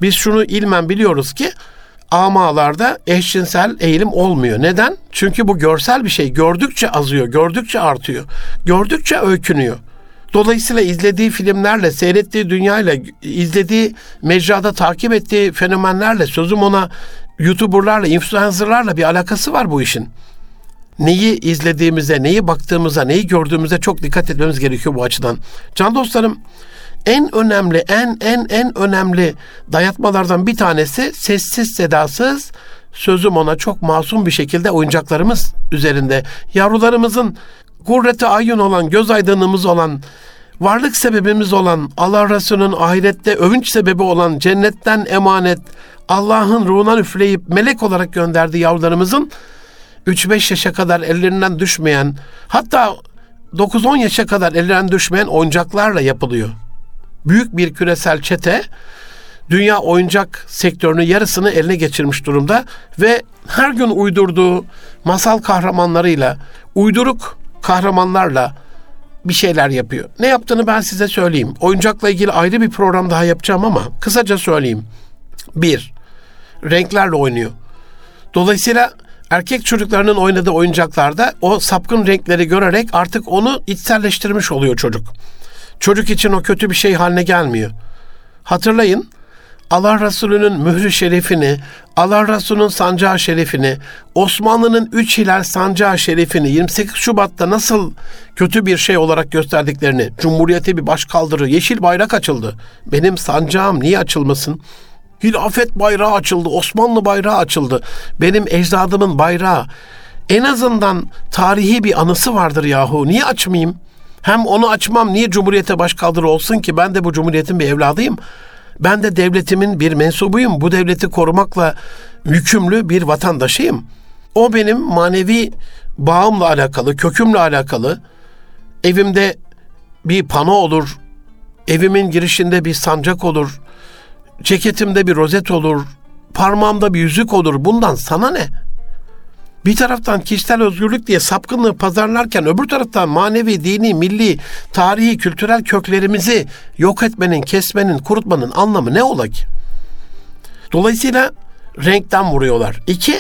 A: Biz şunu ilmen biliyoruz ki amalarda eşcinsel eğilim olmuyor. Neden? Çünkü bu görsel bir şey. Gördükçe azıyor, gördükçe artıyor. Gördükçe öykünüyor. Dolayısıyla izlediği filmlerle, seyrettiği dünyayla, izlediği mecrada takip ettiği fenomenlerle, sözüm ona YouTuber'larla, influencer'larla bir alakası var bu işin. Neyi izlediğimize, neyi baktığımıza, neyi gördüğümüze çok dikkat etmemiz gerekiyor bu açıdan. Can dostlarım, en önemli, en en en önemli dayatmalardan bir tanesi sessiz sedasız sözüm ona çok masum bir şekilde oyuncaklarımız üzerinde yavrularımızın gurreti ayın olan, göz aydınlığımız olan, varlık sebebimiz olan, Allah Resulü'nün ahirette övünç sebebi olan, cennetten emanet, Allah'ın ruhuna üfleyip melek olarak gönderdiği yavrularımızın 3-5 yaşa kadar ellerinden düşmeyen, hatta 9-10 yaşa kadar ellerinden düşmeyen oyuncaklarla yapılıyor. Büyük bir küresel çete dünya oyuncak sektörünün yarısını eline geçirmiş durumda ve her gün uydurduğu masal kahramanlarıyla, uyduruk kahramanlarla bir şeyler yapıyor. Ne yaptığını ben size söyleyeyim. Oyuncakla ilgili ayrı bir program daha yapacağım ama kısaca söyleyeyim. Bir, renklerle oynuyor. Dolayısıyla erkek çocuklarının oynadığı oyuncaklarda o sapkın renkleri görerek artık onu içselleştirmiş oluyor çocuk. Çocuk için o kötü bir şey haline gelmiyor. Hatırlayın Allah Resulü'nün mührü şerifini, Allah Resulü'nün sancağı şerifini, Osmanlı'nın üç hilal sancağı şerifini 28 Şubat'ta nasıl kötü bir şey olarak gösterdiklerini, Cumhuriyeti bir başkaldırı, yeşil bayrak açıldı. Benim sancağım niye açılmasın? Hilafet bayrağı açıldı, Osmanlı bayrağı açıldı. Benim ecdadımın bayrağı. En azından tarihi bir anısı vardır yahu. Niye açmayayım? Hem onu açmam niye Cumhuriyete başkaldırı olsun ki? Ben de bu Cumhuriyet'in bir evladıyım. Ben de devletimin bir mensubuyum. Bu devleti korumakla yükümlü bir vatandaşıyım. O benim manevi bağımla alakalı, kökümle alakalı. Evimde bir pano olur. Evimin girişinde bir sancak olur. Ceketimde bir rozet olur. Parmağımda bir yüzük olur. Bundan sana ne? Bir taraftan kişisel özgürlük diye sapkınlığı pazarlarken öbür taraftan manevi, dini, milli, tarihi, kültürel köklerimizi yok etmenin, kesmenin, kurutmanın anlamı ne ola ki? Dolayısıyla renkten vuruyorlar. İki,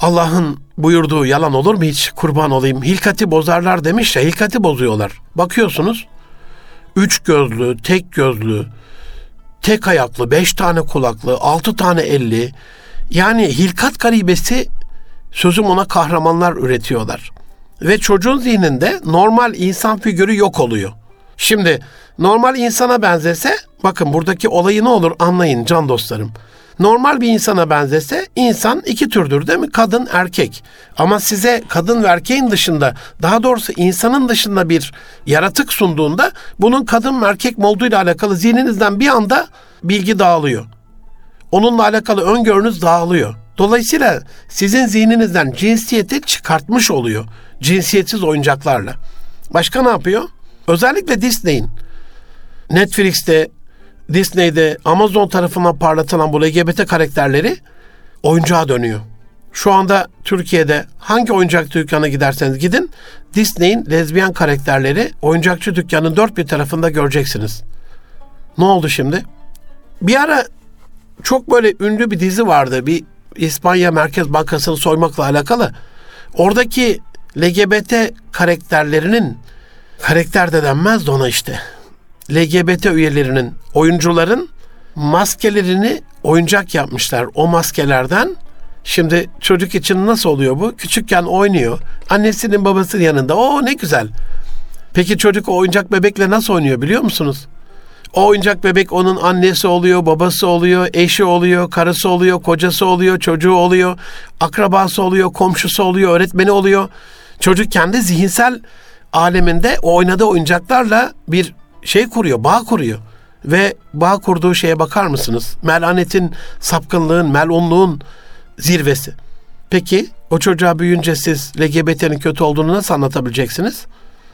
A: Allah'ın buyurduğu yalan olur mu hiç kurban olayım? Hilkati bozarlar demiş ya, hilkati bozuyorlar. Bakıyorsunuz, üç gözlü, tek gözlü, tek ayaklı, beş tane kulaklı, altı tane elli, yani hilkat garibesi sözüm ona kahramanlar üretiyorlar. Ve çocuğun zihninde normal insan figürü yok oluyor. Şimdi normal insana benzese, bakın buradaki olayı ne olur anlayın can dostlarım. Normal bir insana benzese insan iki türdür değil mi? Kadın, erkek. Ama size kadın ve erkeğin dışında, daha doğrusu insanın dışında bir yaratık sunduğunda bunun kadın ve erkek olduğuyla alakalı zihninizden bir anda bilgi dağılıyor. Onunla alakalı öngörünüz dağılıyor. Dolayısıyla sizin zihninizden cinsiyeti çıkartmış oluyor cinsiyetsiz oyuncaklarla. Başka ne yapıyor? Özellikle Disney'in Netflix'te, Disney'de, Amazon tarafından parlatılan bu LGBT karakterleri oyuncağa dönüyor. Şu anda Türkiye'de hangi oyuncak dükkanına giderseniz gidin Disney'in lezbiyen karakterleri oyuncakçı dükkanının dört bir tarafında göreceksiniz. Ne oldu şimdi? Bir ara çok böyle ünlü bir dizi vardı. Bir İspanya Merkez Bankası'nı soymakla alakalı. Oradaki LGBT karakterlerinin karakter de denmez de ona işte. LGBT üyelerinin, oyuncuların maskelerini oyuncak yapmışlar. O maskelerden şimdi çocuk için nasıl oluyor bu? Küçükken oynuyor. Annesinin babasının yanında. O ne güzel. Peki çocuk o oyuncak bebekle nasıl oynuyor biliyor musunuz? O oyuncak bebek onun annesi oluyor, babası oluyor, eşi oluyor, karısı oluyor, kocası oluyor, çocuğu oluyor, akrabası oluyor, komşusu oluyor, öğretmeni oluyor. Çocuk kendi zihinsel aleminde o oynadığı oyuncaklarla bir şey kuruyor, bağ kuruyor. Ve bağ kurduğu şeye bakar mısınız? Melanetin, sapkınlığın, melunluğun zirvesi. Peki o çocuğa büyüyünce siz LGBT'nin kötü olduğunu nasıl anlatabileceksiniz?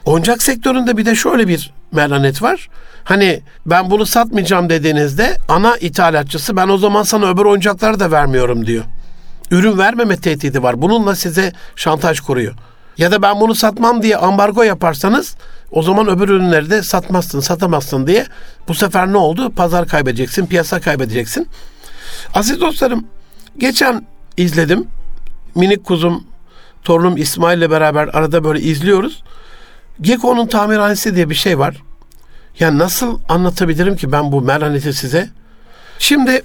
A: Oyuncak sektöründe bir de şöyle bir melanet var. Hani ben bunu satmayacağım dediğinizde ana ithalatçısı ben o zaman sana öbür oyuncakları da vermiyorum diyor. Ürün vermeme tehdidi var. Bununla size şantaj kuruyor. Ya da ben bunu satmam diye ambargo yaparsanız o zaman öbür ürünleri de satmazsın, satamazsın diye bu sefer ne oldu? Pazar kaybedeceksin, piyasa kaybedeceksin. Aziz dostlarım, geçen izledim. Minik kuzum, torunum İsmail ile beraber arada böyle izliyoruz. Gekko'nun tamirhanesi diye bir şey var. Ya nasıl anlatabilirim ki ben bu melaneti size? Şimdi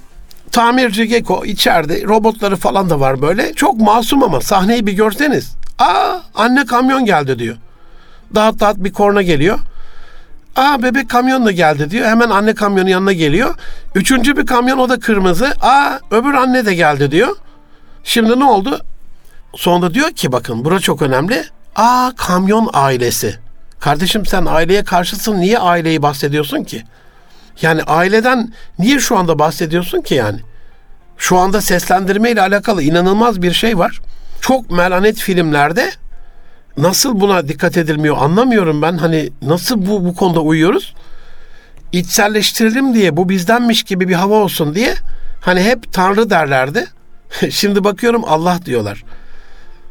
A: tamirci Geko içeride robotları falan da var böyle. Çok masum ama sahneyi bir görseniz. Aa anne kamyon geldi diyor. Dağıt dağıt bir korna geliyor. Aa bebek kamyon da geldi diyor. Hemen anne kamyonun yanına geliyor. Üçüncü bir kamyon o da kırmızı. Aa öbür anne de geldi diyor. Şimdi ne oldu? Sonunda diyor ki bakın bura çok önemli. Aa kamyon ailesi. Kardeşim sen aileye karşısın niye aileyi bahsediyorsun ki? Yani aileden niye şu anda bahsediyorsun ki yani? Şu anda seslendirme ile alakalı inanılmaz bir şey var. Çok melanet filmlerde nasıl buna dikkat edilmiyor anlamıyorum ben. Hani nasıl bu bu konuda uyuyoruz? İçselleştirelim diye bu bizdenmiş gibi bir hava olsun diye hani hep Tanrı derlerdi. Şimdi bakıyorum Allah diyorlar.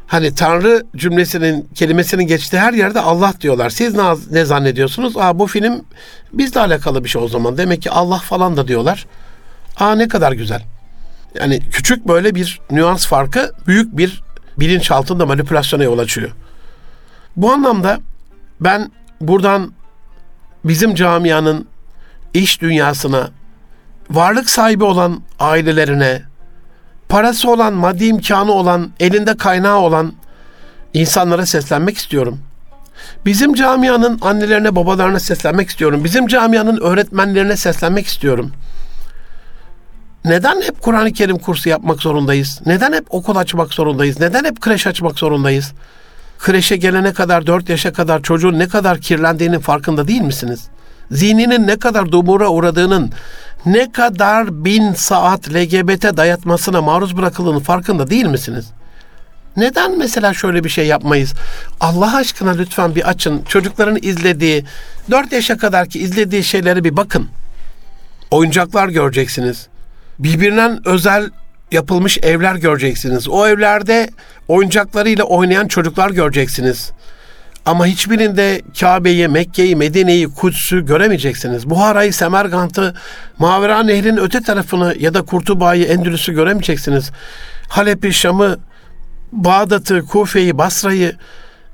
A: Hani Tanrı cümlesinin kelimesinin geçtiği her yerde Allah diyorlar. Siz ne, ne zannediyorsunuz? Aa bu film bizle alakalı bir şey o zaman. Demek ki Allah falan da diyorlar. Aa ne kadar güzel. Yani küçük böyle bir nüans farkı büyük bir bilinçaltında manipülasyona yol açıyor. Bu anlamda ben buradan bizim camianın iş dünyasına, varlık sahibi olan ailelerine, parası olan, maddi imkanı olan, elinde kaynağı olan insanlara seslenmek istiyorum. Bizim camianın annelerine, babalarına seslenmek istiyorum. Bizim camianın öğretmenlerine seslenmek istiyorum. Neden hep Kur'an-ı Kerim kursu yapmak zorundayız? Neden hep okul açmak zorundayız? Neden hep kreş açmak zorundayız? Kreşe gelene kadar, 4 yaşa kadar çocuğun ne kadar kirlendiğinin farkında değil misiniz? Zihninin ne kadar dumura uğradığının, ne kadar bin saat LGBT dayatmasına maruz bırakıldığının farkında değil misiniz? Neden mesela şöyle bir şey yapmayız? Allah aşkına lütfen bir açın. Çocukların izlediği, 4 yaşa kadar ki izlediği şeyleri bir bakın. Oyuncaklar göreceksiniz. Birbirinden özel yapılmış evler göreceksiniz. O evlerde oyuncaklarıyla oynayan çocuklar göreceksiniz. Ama hiçbirinde Kabe'yi, Mekke'yi, Medine'yi, Kuds'ü göremeyeceksiniz. Buhara'yı, Semerkant'ı, Mavera Nehri'nin öte tarafını ya da Kurtuba'yı, Endülüs'ü göremeyeceksiniz. Halep'i, Şam'ı, Bağdat'ı, Kufe'yi, Basra'yı,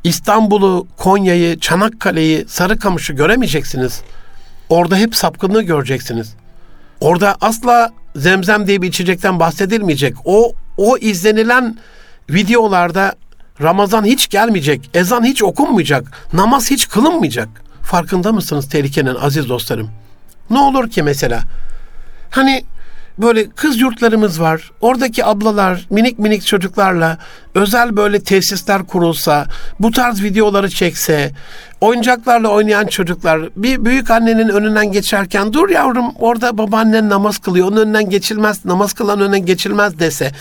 A: İstanbul'u, Konya'yı, Çanakkale'yi, Sarıkamış'ı göremeyeceksiniz. Orada hep sapkınlığı göreceksiniz. Orada asla zemzem diye bir içecekten bahsedilmeyecek. O o izlenilen videolarda Ramazan hiç gelmeyecek, ezan hiç okunmayacak, namaz hiç kılınmayacak. Farkında mısınız tehlikenin aziz dostlarım? Ne olur ki mesela? Hani böyle kız yurtlarımız var. Oradaki ablalar minik minik çocuklarla özel böyle tesisler kurulsa, bu tarz videoları çekse, oyuncaklarla oynayan çocuklar bir büyük annenin önünden geçerken dur yavrum orada babaannen namaz kılıyor. Onun önünden geçilmez, namaz kılan önünden geçilmez dese,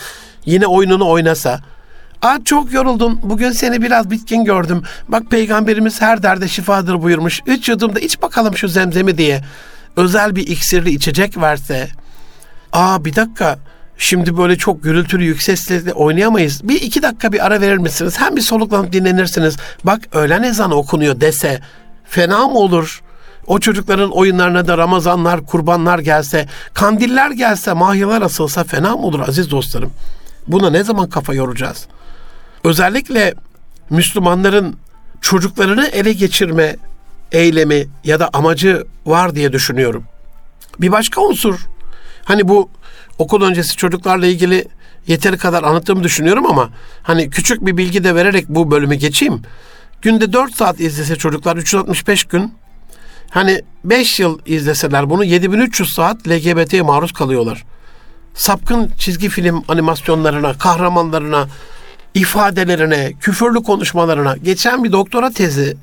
A: yine oyununu oynasa. Aa çok yoruldun. Bugün seni biraz bitkin gördüm. Bak peygamberimiz her derde şifadır buyurmuş. Üç yudumda iç bakalım şu zemzemi diye. Özel bir iksirli içecek verse aa bir dakika şimdi böyle çok gürültülü yüksek sesle oynayamayız. Bir iki dakika bir ara verir misiniz? Hem bir soluklanıp dinlenirsiniz. Bak öğlen ezanı okunuyor dese fena mı olur? O çocukların oyunlarına da Ramazanlar, kurbanlar gelse, kandiller gelse, mahyalar asılsa fena mı olur aziz dostlarım? Buna ne zaman kafa yoracağız? Özellikle Müslümanların çocuklarını ele geçirme eylemi ya da amacı var diye düşünüyorum. Bir başka unsur Hani bu okul öncesi çocuklarla ilgili yeteri kadar anlattığımı düşünüyorum ama hani küçük bir bilgi de vererek bu bölümü geçeyim. Günde 4 saat izlese çocuklar 365 gün hani 5 yıl izleseler bunu 7300 saat LGBT'ye maruz kalıyorlar. Sapkın çizgi film animasyonlarına, kahramanlarına, ifadelerine, küfürlü konuşmalarına geçen bir doktora tezi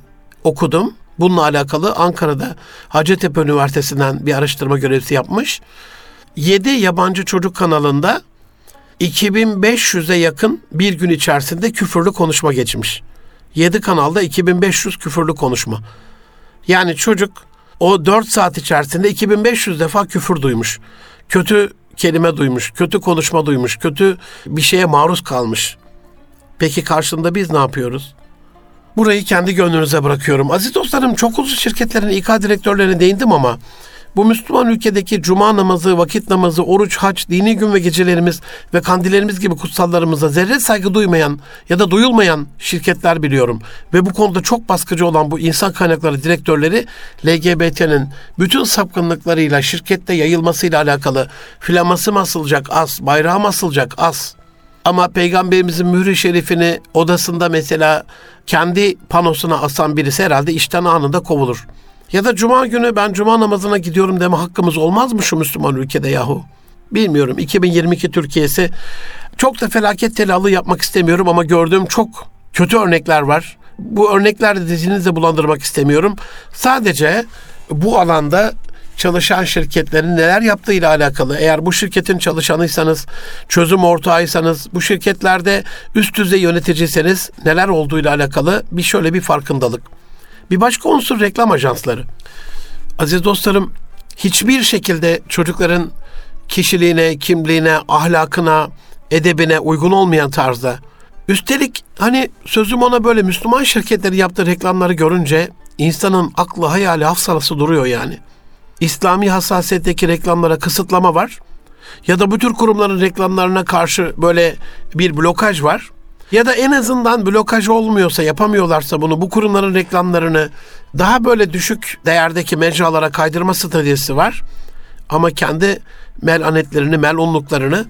A: okudum. Bununla alakalı Ankara'da Hacettepe Üniversitesi'nden bir araştırma görevlisi yapmış. 7 yabancı çocuk kanalında 2500'e yakın bir gün içerisinde küfürlü konuşma geçmiş. 7 kanalda 2500 küfürlü konuşma. Yani çocuk o 4 saat içerisinde 2500 defa küfür duymuş. Kötü kelime duymuş, kötü konuşma duymuş, kötü bir şeye maruz kalmış. Peki karşında biz ne yapıyoruz? Burayı kendi gönlünüze bırakıyorum. Aziz dostlarım çok uzun şirketlerin İK direktörlerine değindim ama bu Müslüman ülkedeki cuma namazı, vakit namazı, oruç, haç, dini gün ve gecelerimiz ve kandillerimiz gibi kutsallarımıza zerre saygı duymayan ya da duyulmayan şirketler biliyorum. Ve bu konuda çok baskıcı olan bu insan kaynakları direktörleri LGBT'nin bütün sapkınlıklarıyla şirkette yayılmasıyla alakalı flaması mı asılacak az, bayrağı mı asılacak az. Ama peygamberimizin mührü şerifini odasında mesela kendi panosuna asan birisi herhalde işten anında kovulur. Ya da cuma günü ben cuma namazına gidiyorum deme hakkımız olmaz mı şu Müslüman ülkede yahu? Bilmiyorum 2022 Türkiye'si çok da felaket telalı yapmak istemiyorum ama gördüğüm çok kötü örnekler var. Bu örneklerle dizinizde bulandırmak istemiyorum. Sadece bu alanda çalışan şirketlerin neler yaptığıyla alakalı. Eğer bu şirketin çalışanıysanız, çözüm ortağıysanız, bu şirketlerde üst düzey yöneticiyseniz neler olduğuyla alakalı bir şöyle bir farkındalık. Bir başka unsur reklam ajansları. Aziz dostlarım, hiçbir şekilde çocukların kişiliğine, kimliğine, ahlakına, edebine uygun olmayan tarzda. Üstelik hani sözüm ona böyle Müslüman şirketleri yaptığı reklamları görünce insanın aklı, hayali, hafsalası duruyor yani. İslami hassasiyetteki reklamlara kısıtlama var. ya da bu tür kurumların reklamlarına karşı böyle bir blokaj var. Ya da en azından blokaj olmuyorsa, yapamıyorlarsa bunu bu kurumların reklamlarını daha böyle düşük değerdeki mecralara kaydırma stratejisi var. Ama kendi melanetlerini, melunluklarını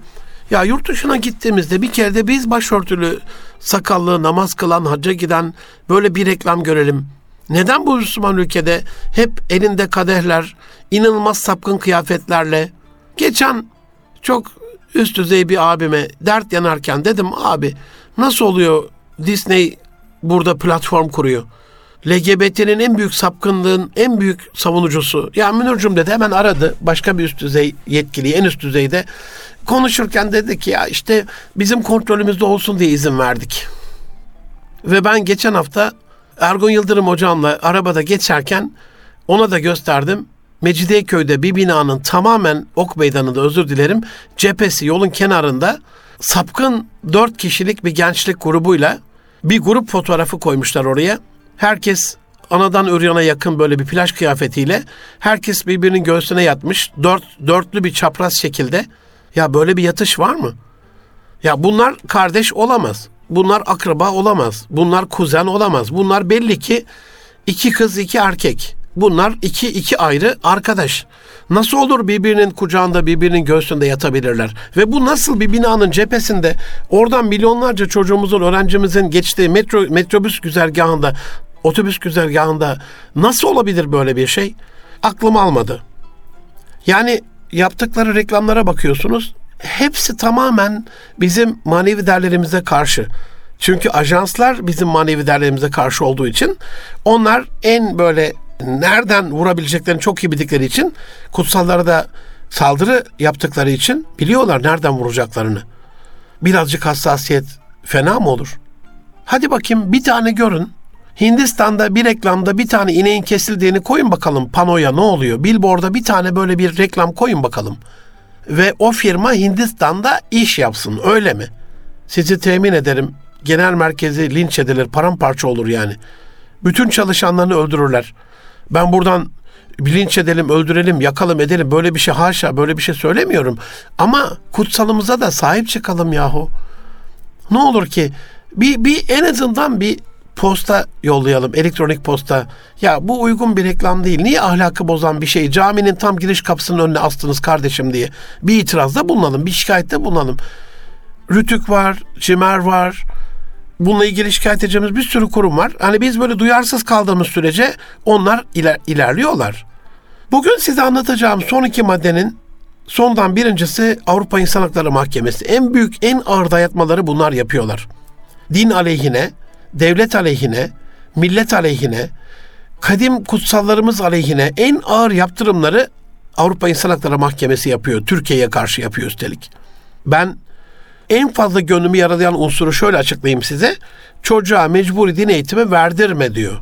A: ya yurt dışına gittiğimizde bir kere de biz başörtülü, sakallı, namaz kılan, hacca giden böyle bir reklam görelim. Neden bu Müslüman ülkede hep elinde kadehler, inanılmaz sapkın kıyafetlerle? Geçen çok üst düzey bir abime dert yanarken dedim abi nasıl oluyor Disney burada platform kuruyor? LGBT'nin en büyük sapkınlığın en büyük savunucusu. Ya Münir'cüm dedi hemen aradı başka bir üst düzey yetkiliyi en üst düzeyde. Konuşurken dedi ki ya işte bizim kontrolümüzde olsun diye izin verdik. Ve ben geçen hafta Ergun Yıldırım hocamla arabada geçerken ona da gösterdim. Mecidiyeköy'de bir binanın tamamen ok meydanında özür dilerim cephesi yolun kenarında sapkın dört kişilik bir gençlik grubuyla bir grup fotoğrafı koymuşlar oraya. Herkes anadan üryana yakın böyle bir plaj kıyafetiyle herkes birbirinin göğsüne yatmış. Dört, dörtlü bir çapraz şekilde. Ya böyle bir yatış var mı? Ya bunlar kardeş olamaz. Bunlar akraba olamaz. Bunlar kuzen olamaz. Bunlar belli ki iki kız iki erkek. Bunlar iki iki ayrı arkadaş. Nasıl olur birbirinin kucağında birbirinin göğsünde yatabilirler? Ve bu nasıl bir binanın cephesinde oradan milyonlarca çocuğumuzun öğrencimizin geçtiği metro metrobüs güzergahında otobüs güzergahında nasıl olabilir böyle bir şey? Aklım almadı. Yani yaptıkları reklamlara bakıyorsunuz. Hepsi tamamen bizim manevi değerlerimize karşı. Çünkü ajanslar bizim manevi değerlerimize karşı olduğu için onlar en böyle nereden vurabileceklerini çok iyi bildikleri için kutsallara da saldırı yaptıkları için biliyorlar nereden vuracaklarını. Birazcık hassasiyet fena mı olur? Hadi bakayım bir tane görün. Hindistan'da bir reklamda bir tane ineğin kesildiğini koyun bakalım panoya ne oluyor? Billboard'a bir tane böyle bir reklam koyun bakalım. Ve o firma Hindistan'da iş yapsın öyle mi? Sizi temin ederim genel merkezi linç edilir paramparça olur yani. Bütün çalışanlarını öldürürler. Ben buradan bilinç edelim, öldürelim, yakalım, edelim. Böyle bir şey haşa, böyle bir şey söylemiyorum. Ama kutsalımıza da sahip çıkalım yahu. Ne olur ki bir, bir en azından bir posta yollayalım, elektronik posta. Ya bu uygun bir reklam değil. Niye ahlakı bozan bir şey caminin tam giriş kapısının önüne astınız kardeşim diye bir itirazda bulunalım, bir şikayette bulunalım. Rütük var, Cimer var, bununla ilgili şikayet edeceğimiz bir sürü kurum var. Hani biz böyle duyarsız kaldığımız sürece onlar iler, ilerliyorlar. Bugün size anlatacağım son iki maddenin sondan birincisi Avrupa İnsan Hakları Mahkemesi. En büyük, en ağır dayatmaları bunlar yapıyorlar. Din aleyhine, devlet aleyhine, millet aleyhine, kadim kutsallarımız aleyhine en ağır yaptırımları Avrupa İnsan Hakları Mahkemesi yapıyor. Türkiye'ye karşı yapıyor üstelik. Ben en fazla gönlümü yaralayan unsuru şöyle açıklayayım size. Çocuğa mecburi din eğitimi verdirme diyor.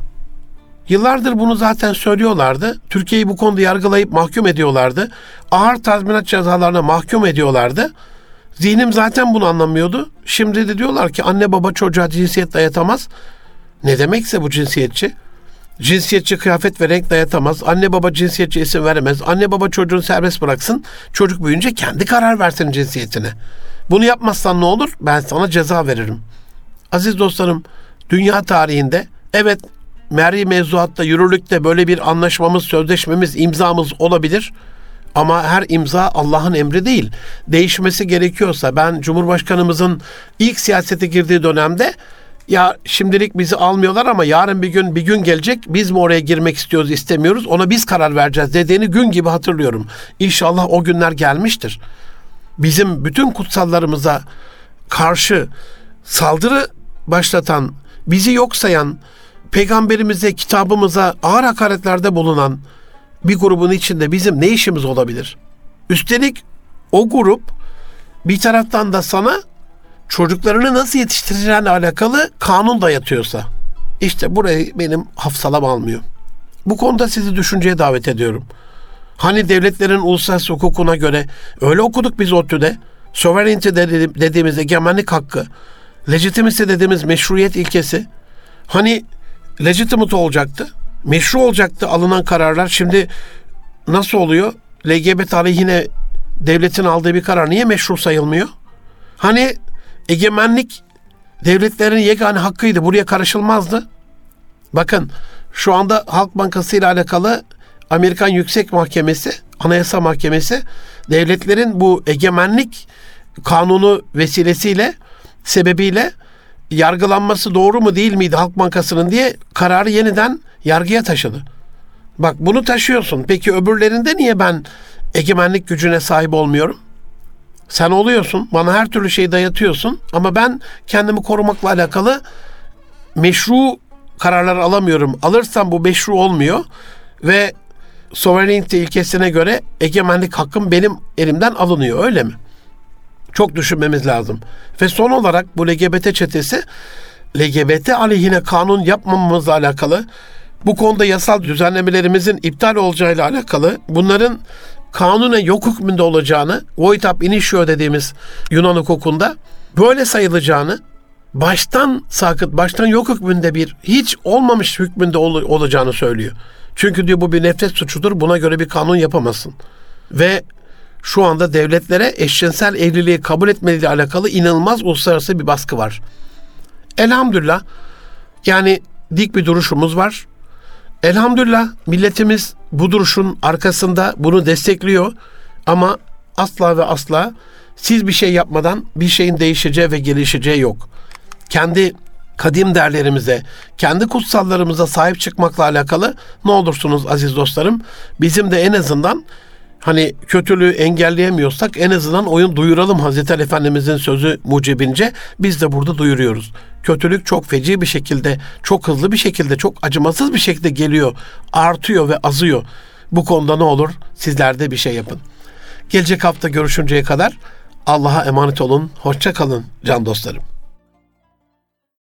A: Yıllardır bunu zaten söylüyorlardı. Türkiye'yi bu konuda yargılayıp mahkum ediyorlardı. Ağır tazminat cezalarına mahkum ediyorlardı. Zihnim zaten bunu anlamıyordu. Şimdi de diyorlar ki anne baba çocuğa cinsiyet dayatamaz. Ne demekse bu cinsiyetçi. Cinsiyetçi kıyafet ve renk dayatamaz. Anne baba cinsiyetçi isim veremez. Anne baba çocuğunu serbest bıraksın. Çocuk büyüyünce kendi karar versin cinsiyetine. Bunu yapmazsan ne olur? Ben sana ceza veririm. Aziz dostlarım, dünya tarihinde evet Meri mevzuatta, yürürlükte böyle bir anlaşmamız, sözleşmemiz, imzamız olabilir. Ama her imza Allah'ın emri değil. Değişmesi gerekiyorsa ben Cumhurbaşkanımızın ilk siyasete girdiği dönemde ya şimdilik bizi almıyorlar ama yarın bir gün bir gün gelecek biz mi oraya girmek istiyoruz istemiyoruz ona biz karar vereceğiz dediğini gün gibi hatırlıyorum. İnşallah o günler gelmiştir bizim bütün kutsallarımıza karşı saldırı başlatan, bizi yok sayan, peygamberimize, kitabımıza ağır hakaretlerde bulunan bir grubun içinde bizim ne işimiz olabilir? Üstelik o grup bir taraftan da sana çocuklarını nasıl yetiştireceğine alakalı kanun dayatıyorsa işte burayı benim hafsalam almıyor. Bu konuda sizi düşünceye davet ediyorum. Hani devletlerin uluslararası hukukuna göre öyle okuduk biz ODTÜ'de. Sovereignty dediğimiz egemenlik hakkı, legitimisi dediğimiz meşruiyet ilkesi. Hani legitimate olacaktı, meşru olacaktı alınan kararlar. Şimdi nasıl oluyor? LGBT aleyhine devletin aldığı bir karar niye meşru sayılmıyor? Hani egemenlik devletlerin yegane hakkıydı. Buraya karışılmazdı. Bakın şu anda Halk Bankası ile alakalı Amerikan Yüksek Mahkemesi, Anayasa Mahkemesi devletlerin bu egemenlik kanunu vesilesiyle sebebiyle yargılanması doğru mu değil miydi Halk Bankası'nın diye kararı yeniden yargıya taşıdı. Bak bunu taşıyorsun. Peki öbürlerinde niye ben egemenlik gücüne sahip olmuyorum? Sen oluyorsun. Bana her türlü şeyi dayatıyorsun. Ama ben kendimi korumakla alakalı meşru kararlar alamıyorum. Alırsam bu meşru olmuyor. Ve sovereignty ilkesine göre egemenlik hakkım benim elimden alınıyor. Öyle mi? Çok düşünmemiz lazım. Ve son olarak bu LGBT çetesi LGBT aleyhine kanun yapmamamızla alakalı bu konuda yasal düzenlemelerimizin iptal olacağıyla alakalı bunların kanunen yok hükmünde olacağını, void ab initio dediğimiz Yunan hukukunda böyle sayılacağını, baştan sakıt, baştan yok hükmünde bir hiç olmamış hükmünde ol, olacağını söylüyor. Çünkü diyor bu bir nefret suçudur, buna göre bir kanun yapamazsın. Ve şu anda devletlere eşcinsel evliliği kabul etmeliyle alakalı inanılmaz uluslararası bir baskı var. Elhamdülillah yani dik bir duruşumuz var. Elhamdülillah milletimiz bu duruşun arkasında bunu destekliyor ama asla ve asla siz bir şey yapmadan bir şeyin değişeceği ve gelişeceği yok. Kendi kadim değerlerimize, kendi kutsallarımıza sahip çıkmakla alakalı ne olursunuz aziz dostlarım bizim de en azından hani kötülüğü engelleyemiyorsak en azından oyun duyuralım Hazreti Ali Efendimizin sözü mucibince biz de burada duyuruyoruz. Kötülük çok feci bir şekilde, çok hızlı bir şekilde, çok acımasız bir şekilde geliyor, artıyor ve azıyor. Bu konuda ne olur? Sizler de bir şey yapın. Gelecek hafta görüşünceye kadar Allah'a emanet olun. Hoşça kalın can dostlarım.